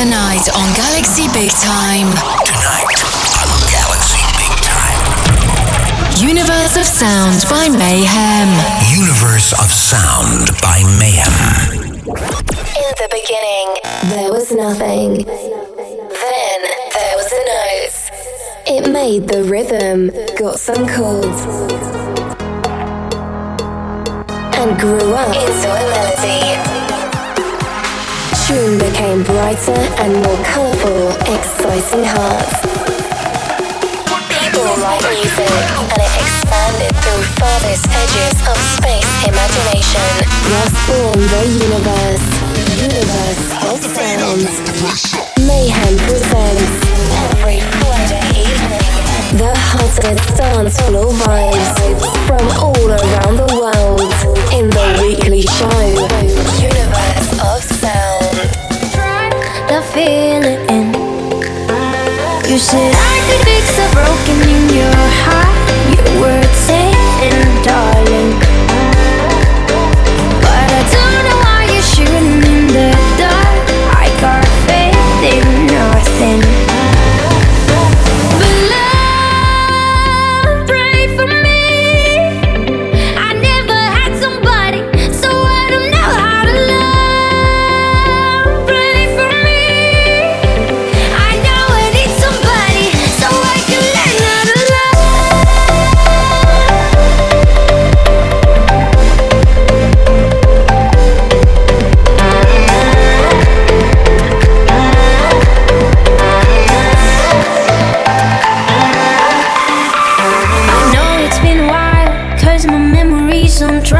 Tonight on Galaxy Big Time. Tonight on Galaxy Big Time. Universe of Sound by Mayhem. Universe of Sound by Mayhem. In the beginning, there was nothing. Then there was a note. It made the rhythm, got some chords, and grew up into a melody tune became brighter and more colourful, exciting hearts. People write music, and it expanded through farthest edges of space imagination. Thus born the universe, universe of sound. Mayhem presents every Friday evening the hottest dance floor vibes from all around the world in the weekly show, Universe feeling. You said I could fix a broken in your heart. You were saying, Without you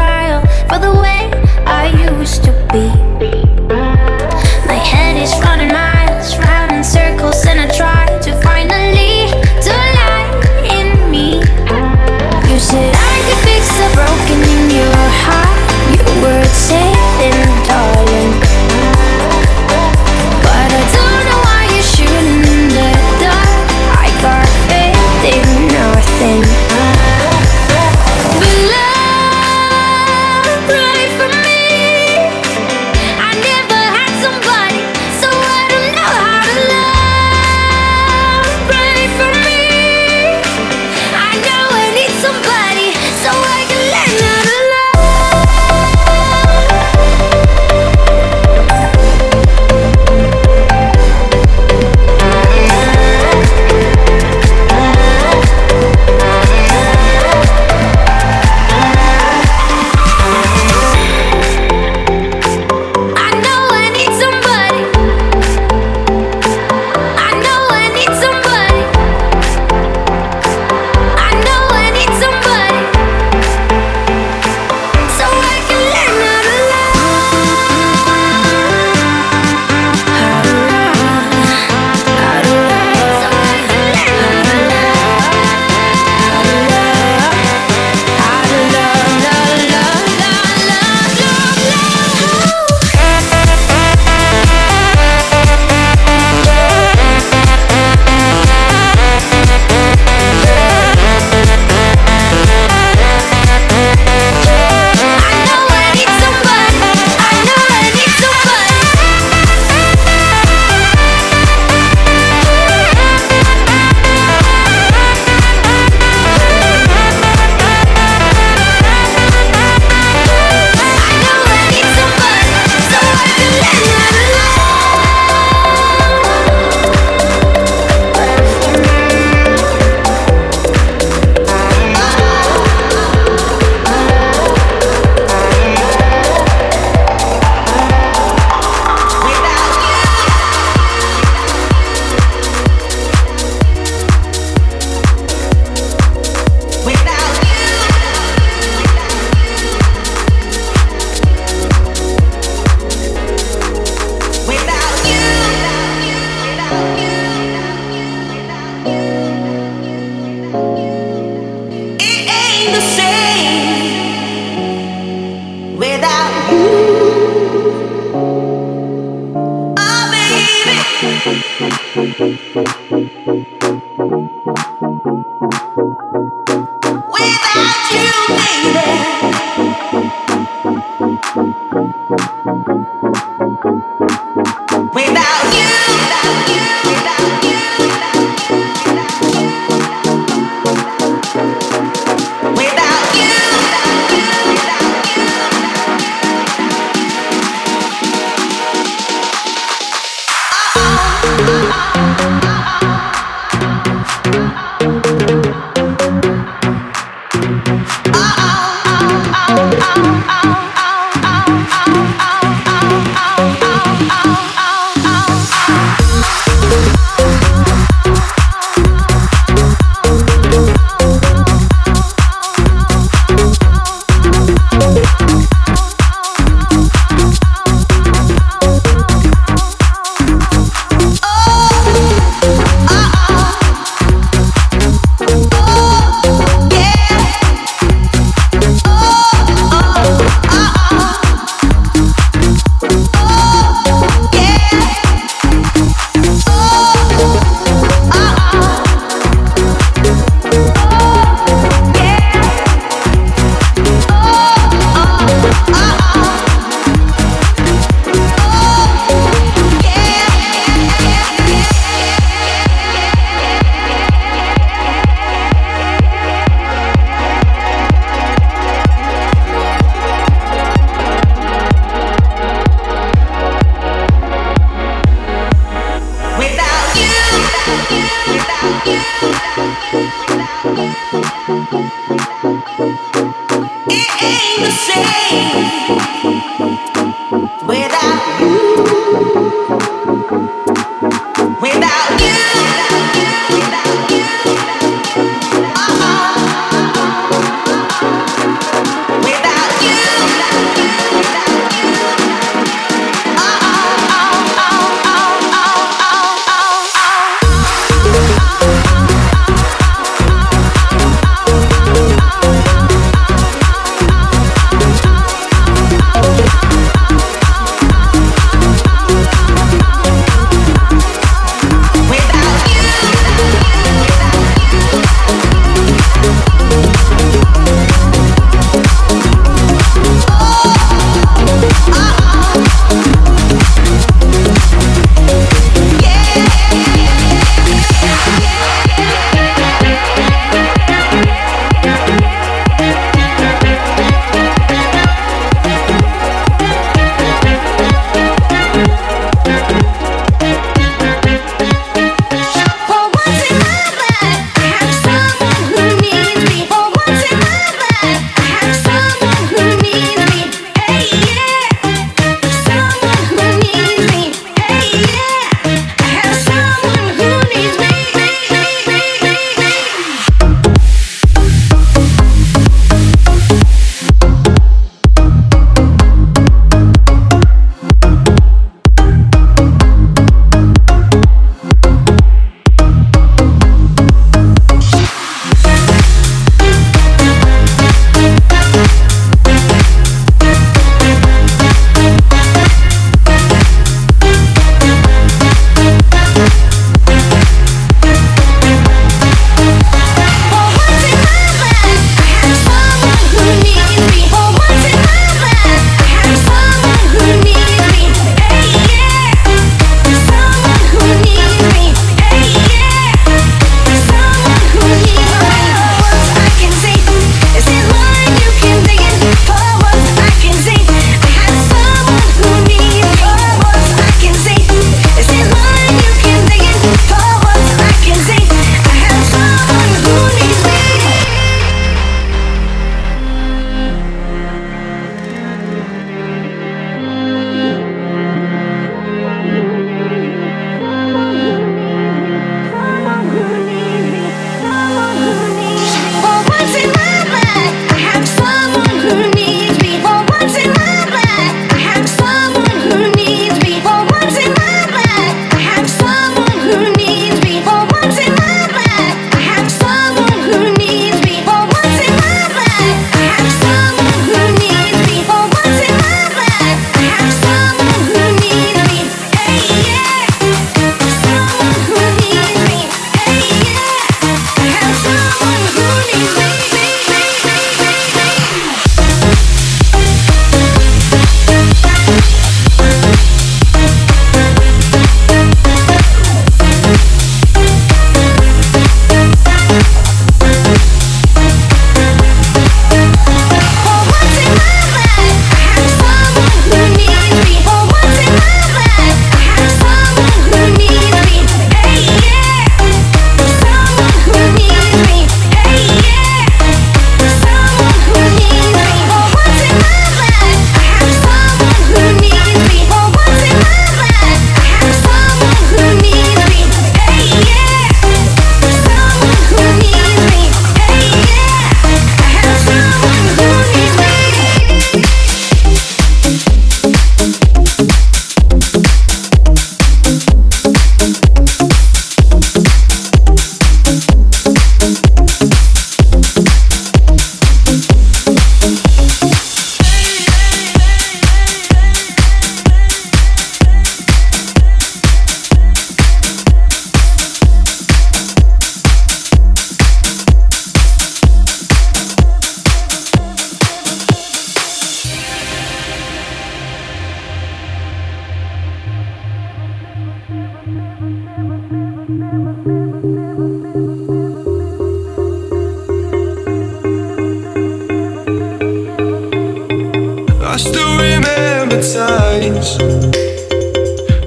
remember times,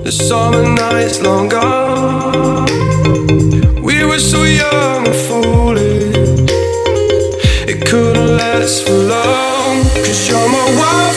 the summer nights long gone. We were so young and foolish, it couldn't last for long. Cause you're my world.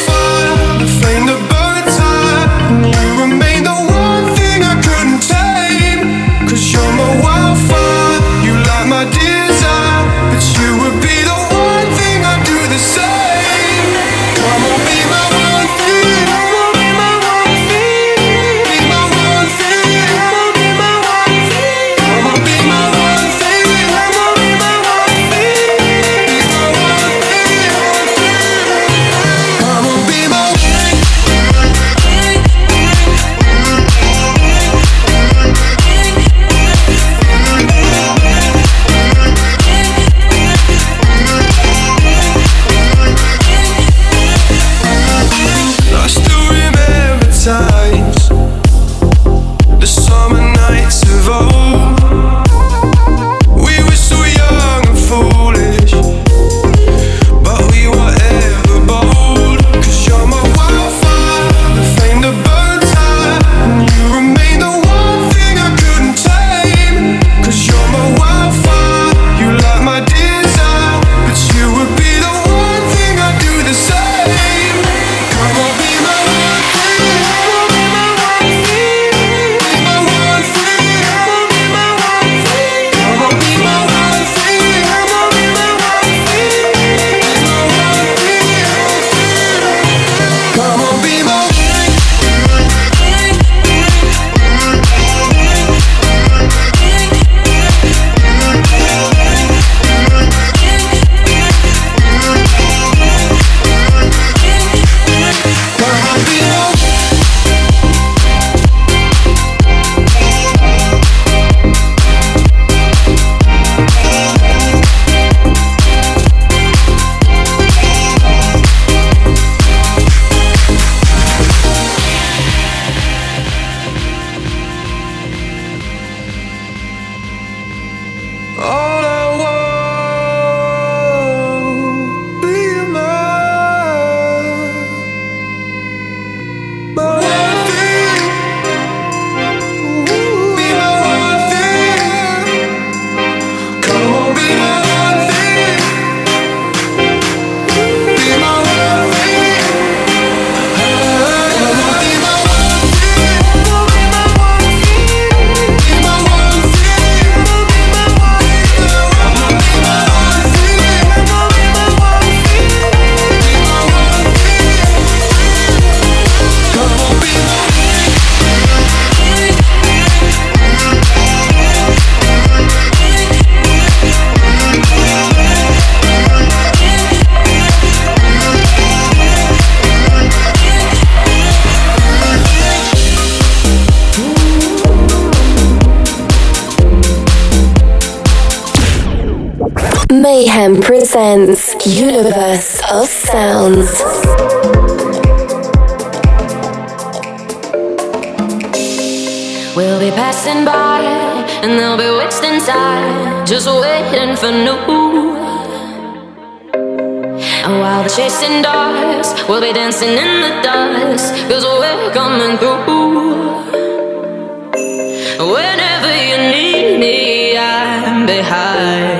Whenever you need me, I'm behind.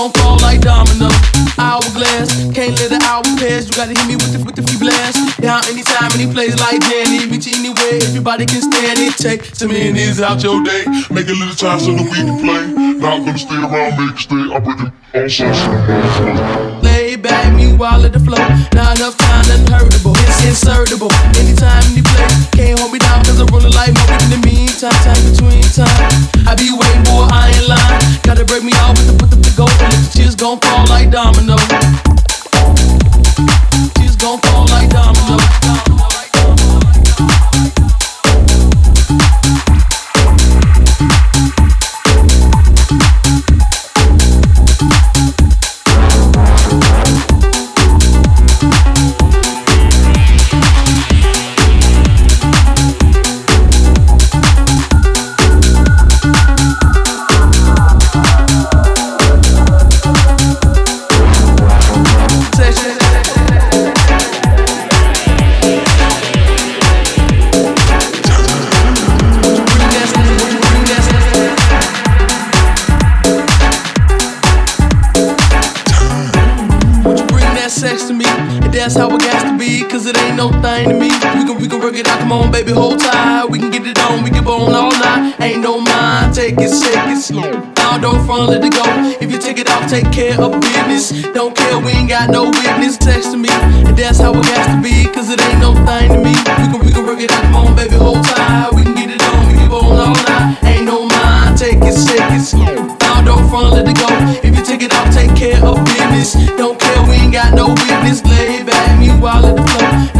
Gon' fall like domino. Hourglass, can't let the hour pass. You gotta hit me with the, with the free blast. Down anytime, any place like Danny. Reach anywhere, everybody can stand it. Take some minutes out your day. Make a little time so that we can play. Not gonna stay around, make it stay. I'm breaking all sorts Lay back, meanwhile at the flow. Not enough time, unhurtable. It's insertable. Anytime, any place. Can't hold me down cause I'm rolling like Mo in the meantime. Time between time. I be waiting, boy, I ain't lying. Gotta break me out with chips gon' fall like domino. No thing to me. We can, we can work it out, come on, baby, hold tight. We can get it on, we can bone all night. Ain't no mind, take it, shake it slow. Now don't front, let it go. If you take it off, take care of business. Don't care, we ain't got no witness. Text to me, and that's how it has to be, cause it ain't no thing to me. We can, we can work it out, come on, baby, hold tight. We can get it on, we can bone all night. Ain't no mind, take it, shake it slow. Now don't front, let it go. If you take it off, take care of business. Don't care, we ain't got no witness. Lay back, meanwhile at the flow.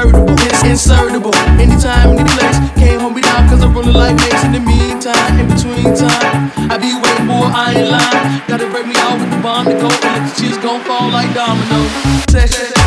Enough. It's insertable. Anytime, any place. Can't hold me down cause I'm rolling like Mace in the meantime. In between time, I be waiting, boy, I ain't lying. Gotta break me out with the bomb to go. And the chips gon' fall like dominoes.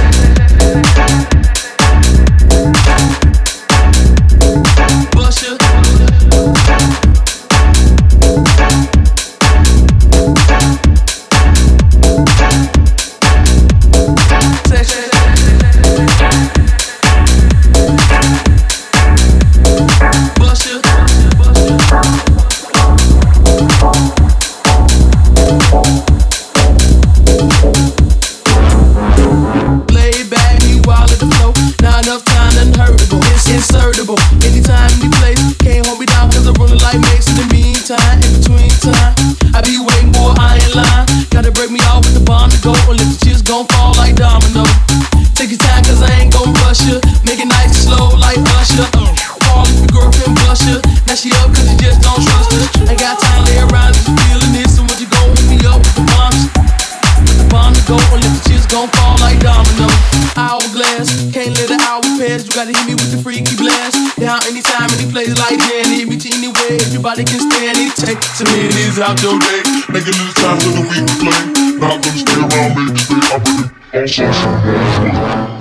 Minutes out your day. Make a little time so that we can play. Not gonna stay around, make it stay. I'm breaking all sorts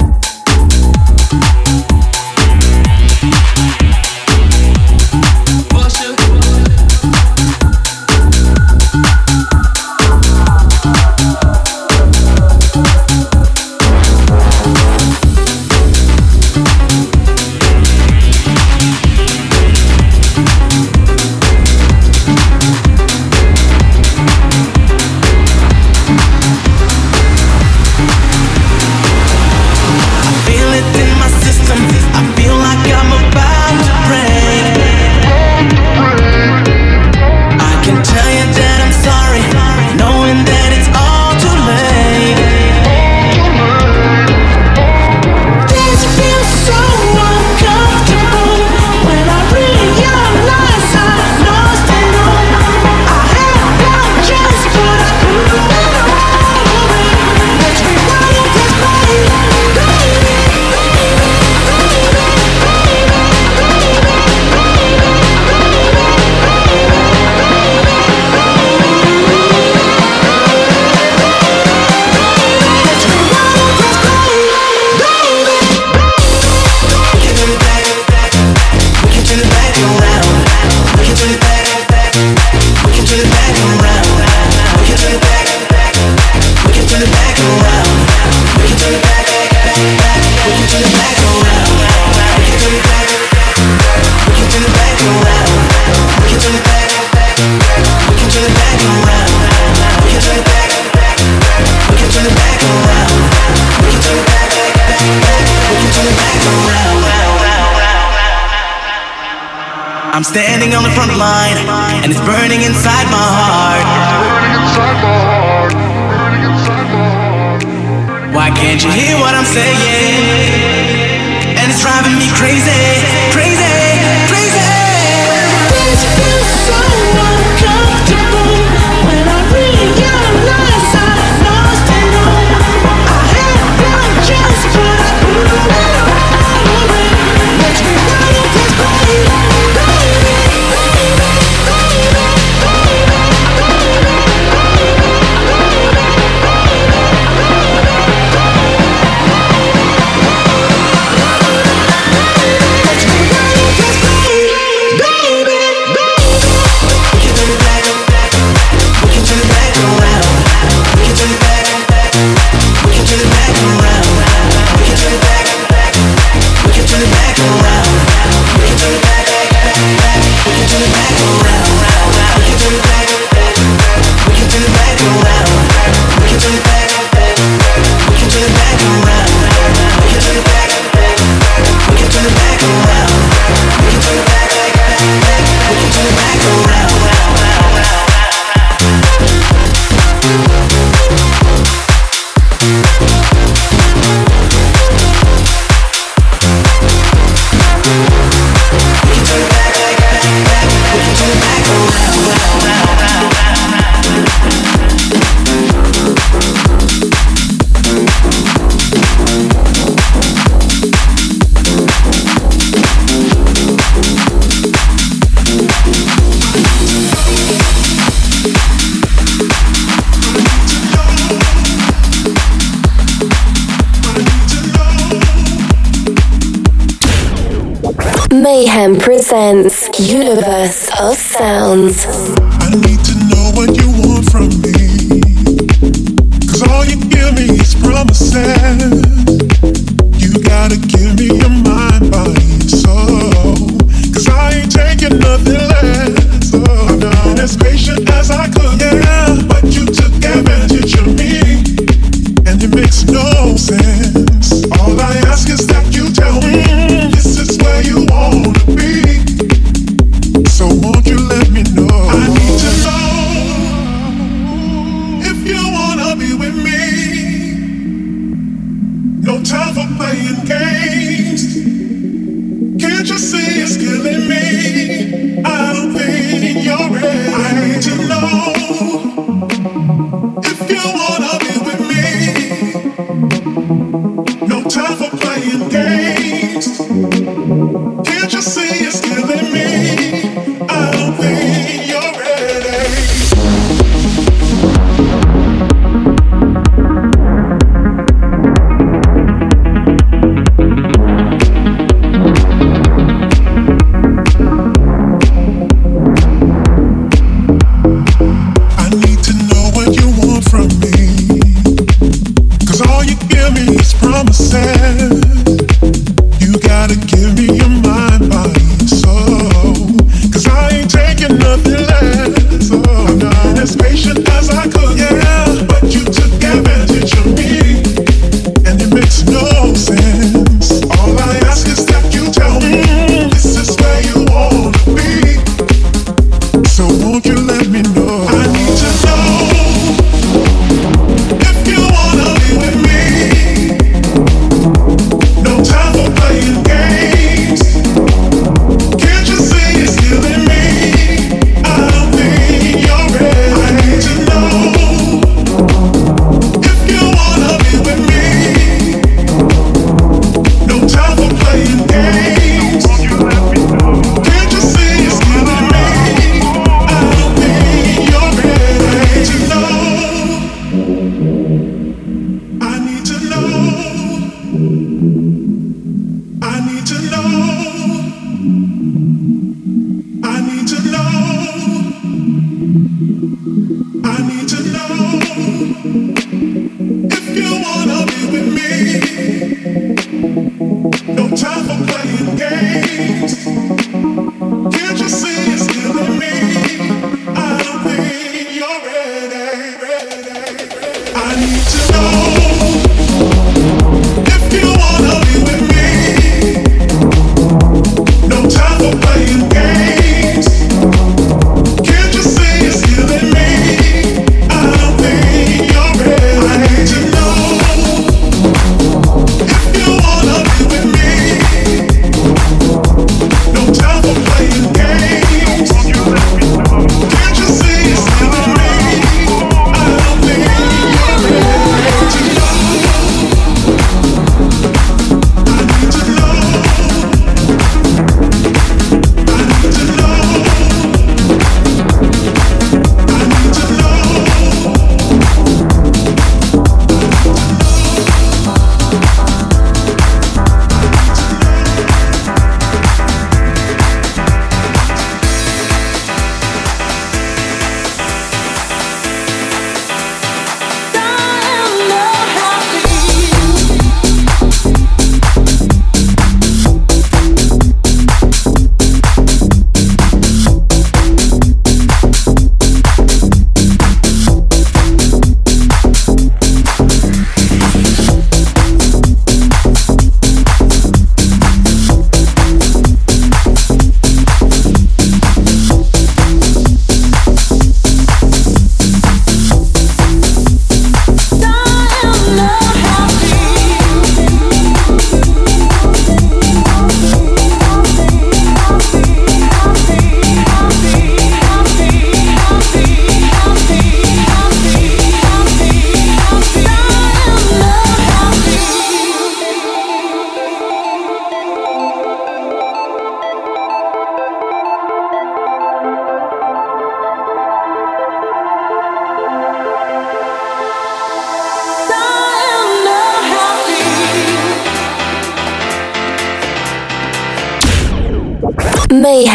Mayhem presents Universe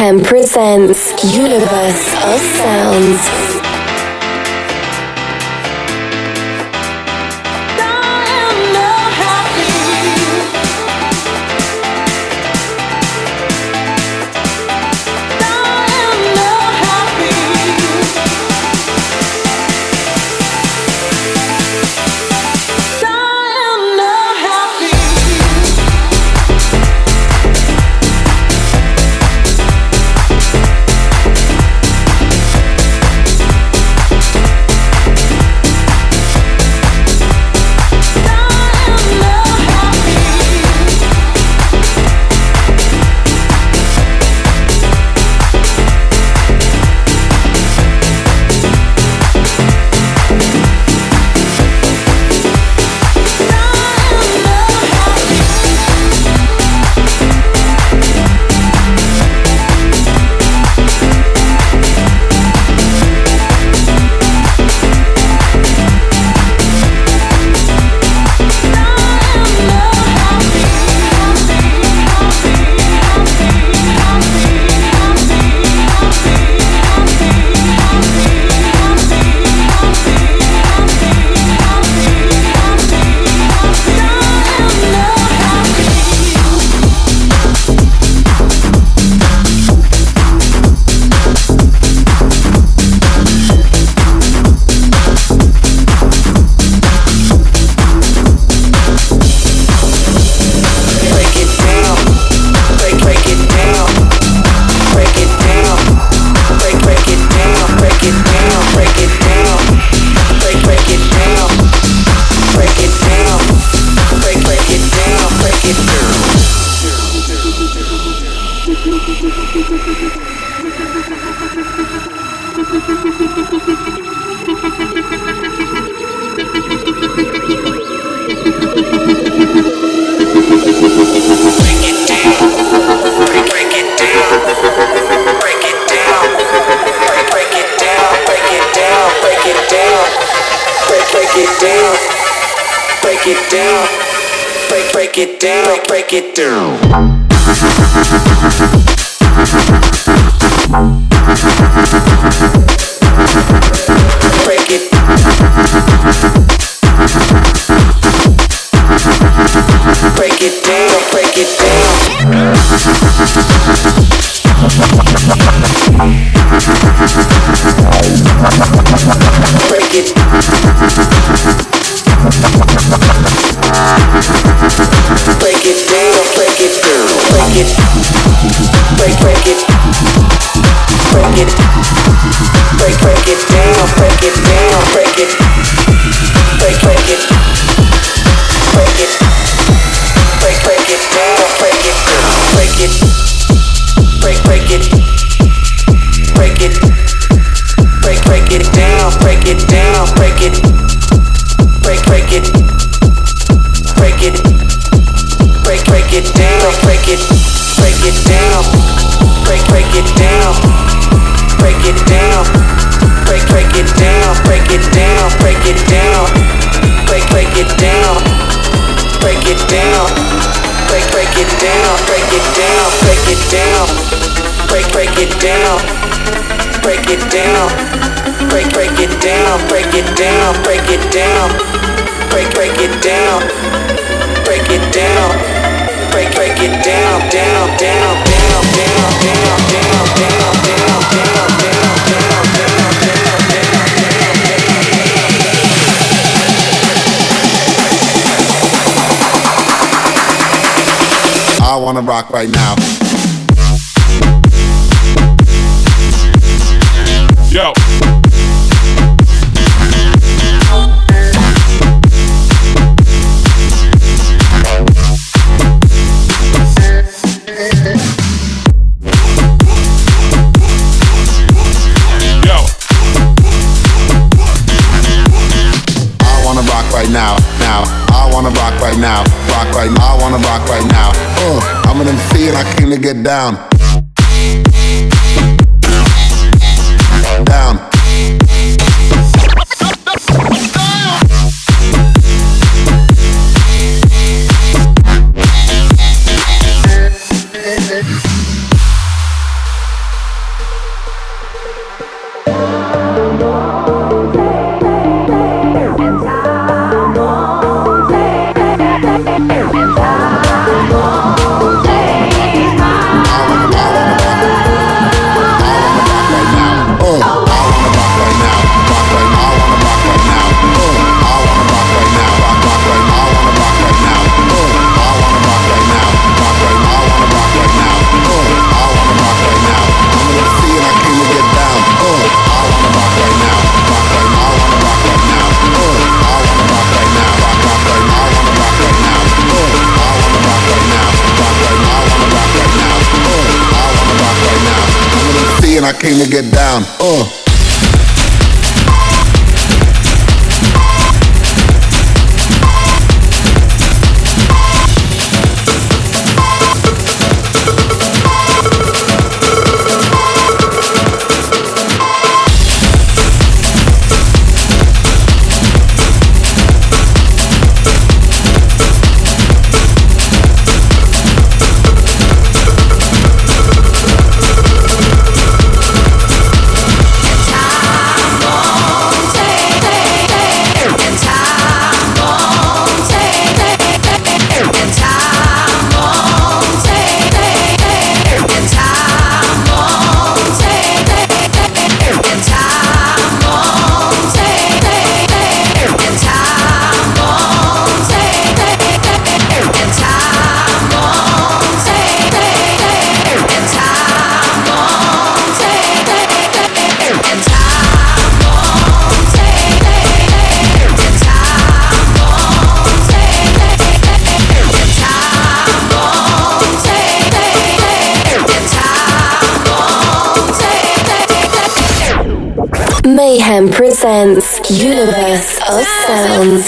FM presents rock right now. Yo. now, now. I wanna rock right now, rock right now. I wanna rock right now. Uh. I'm in them feet, I came to get down. came to get down. Uh. Mayhem presents Universe of Sounds.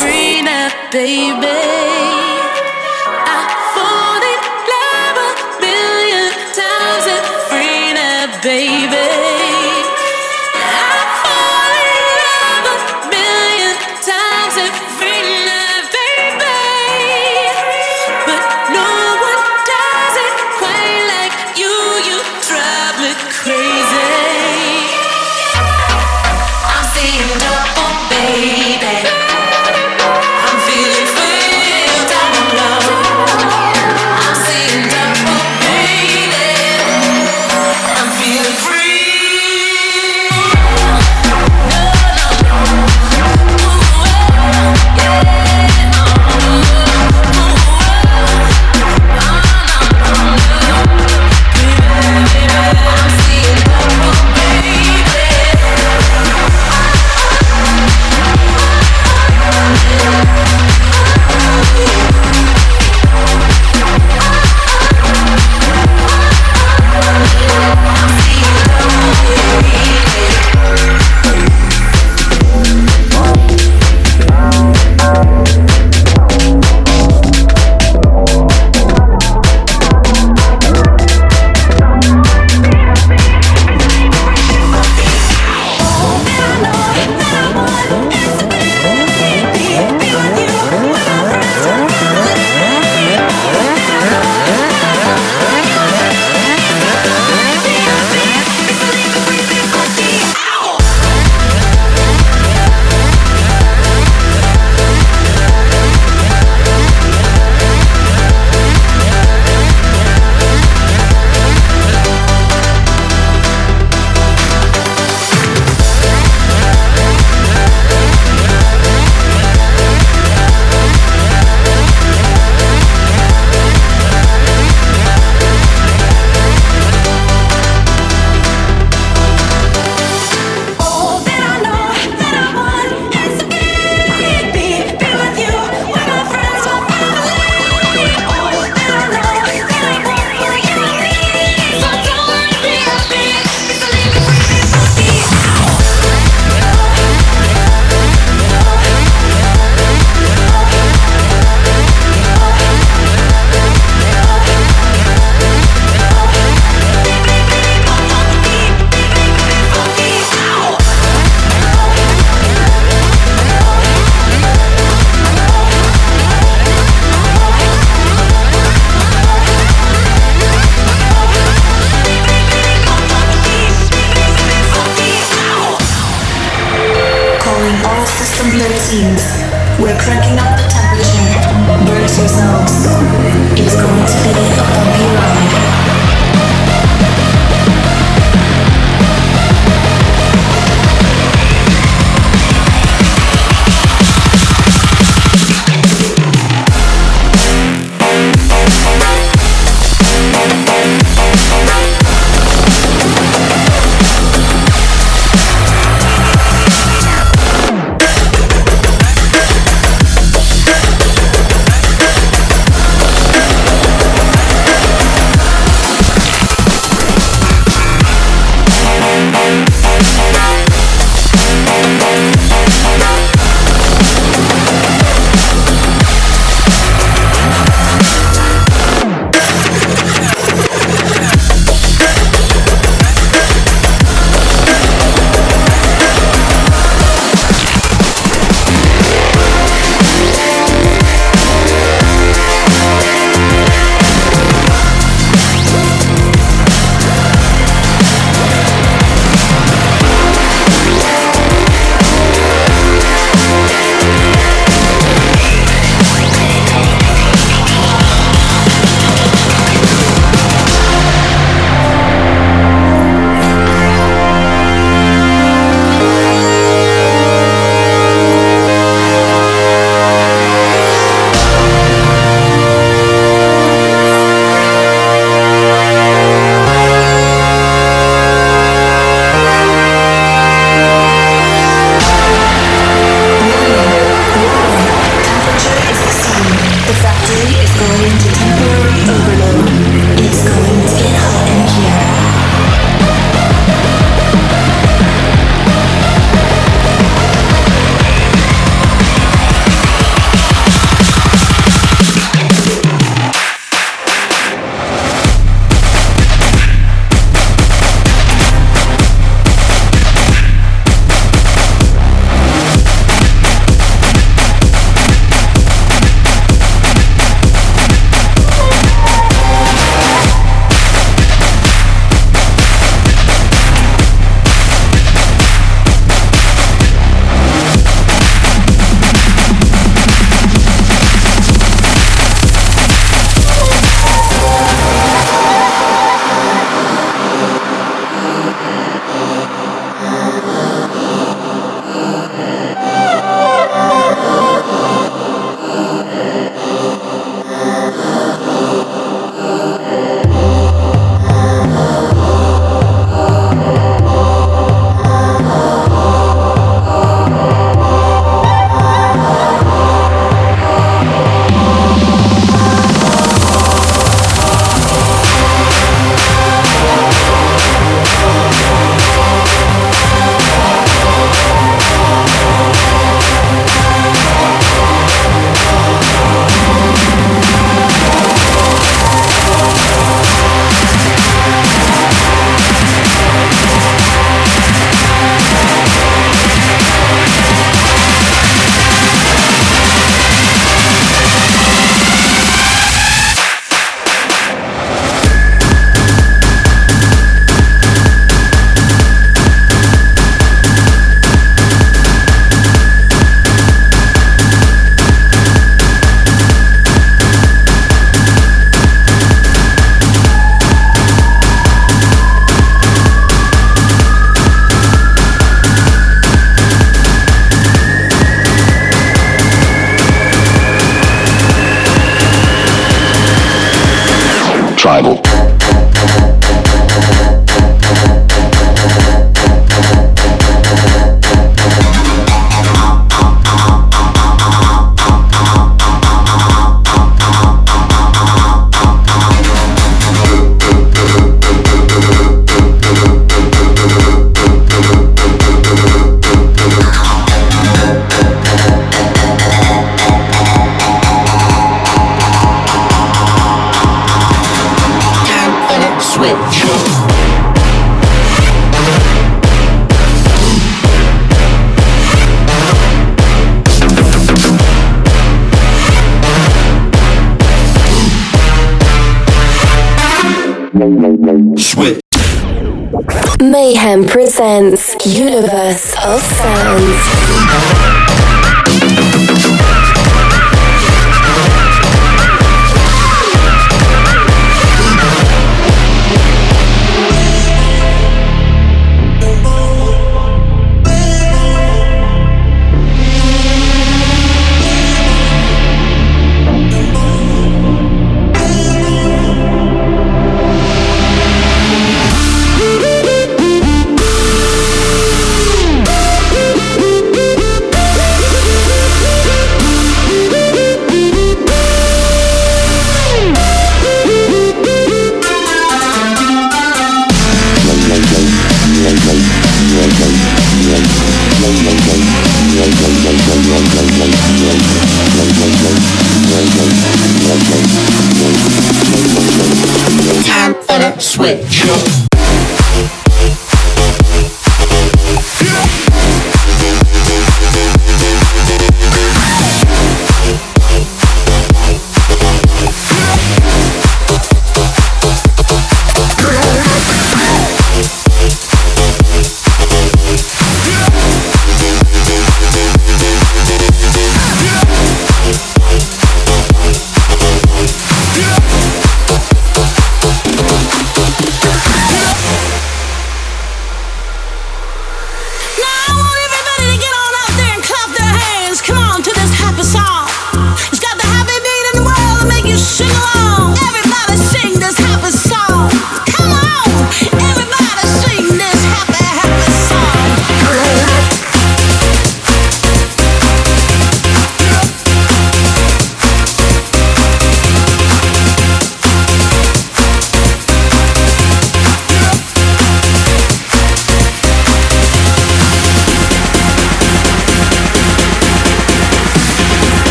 Mayhem presents Universe of Sounds.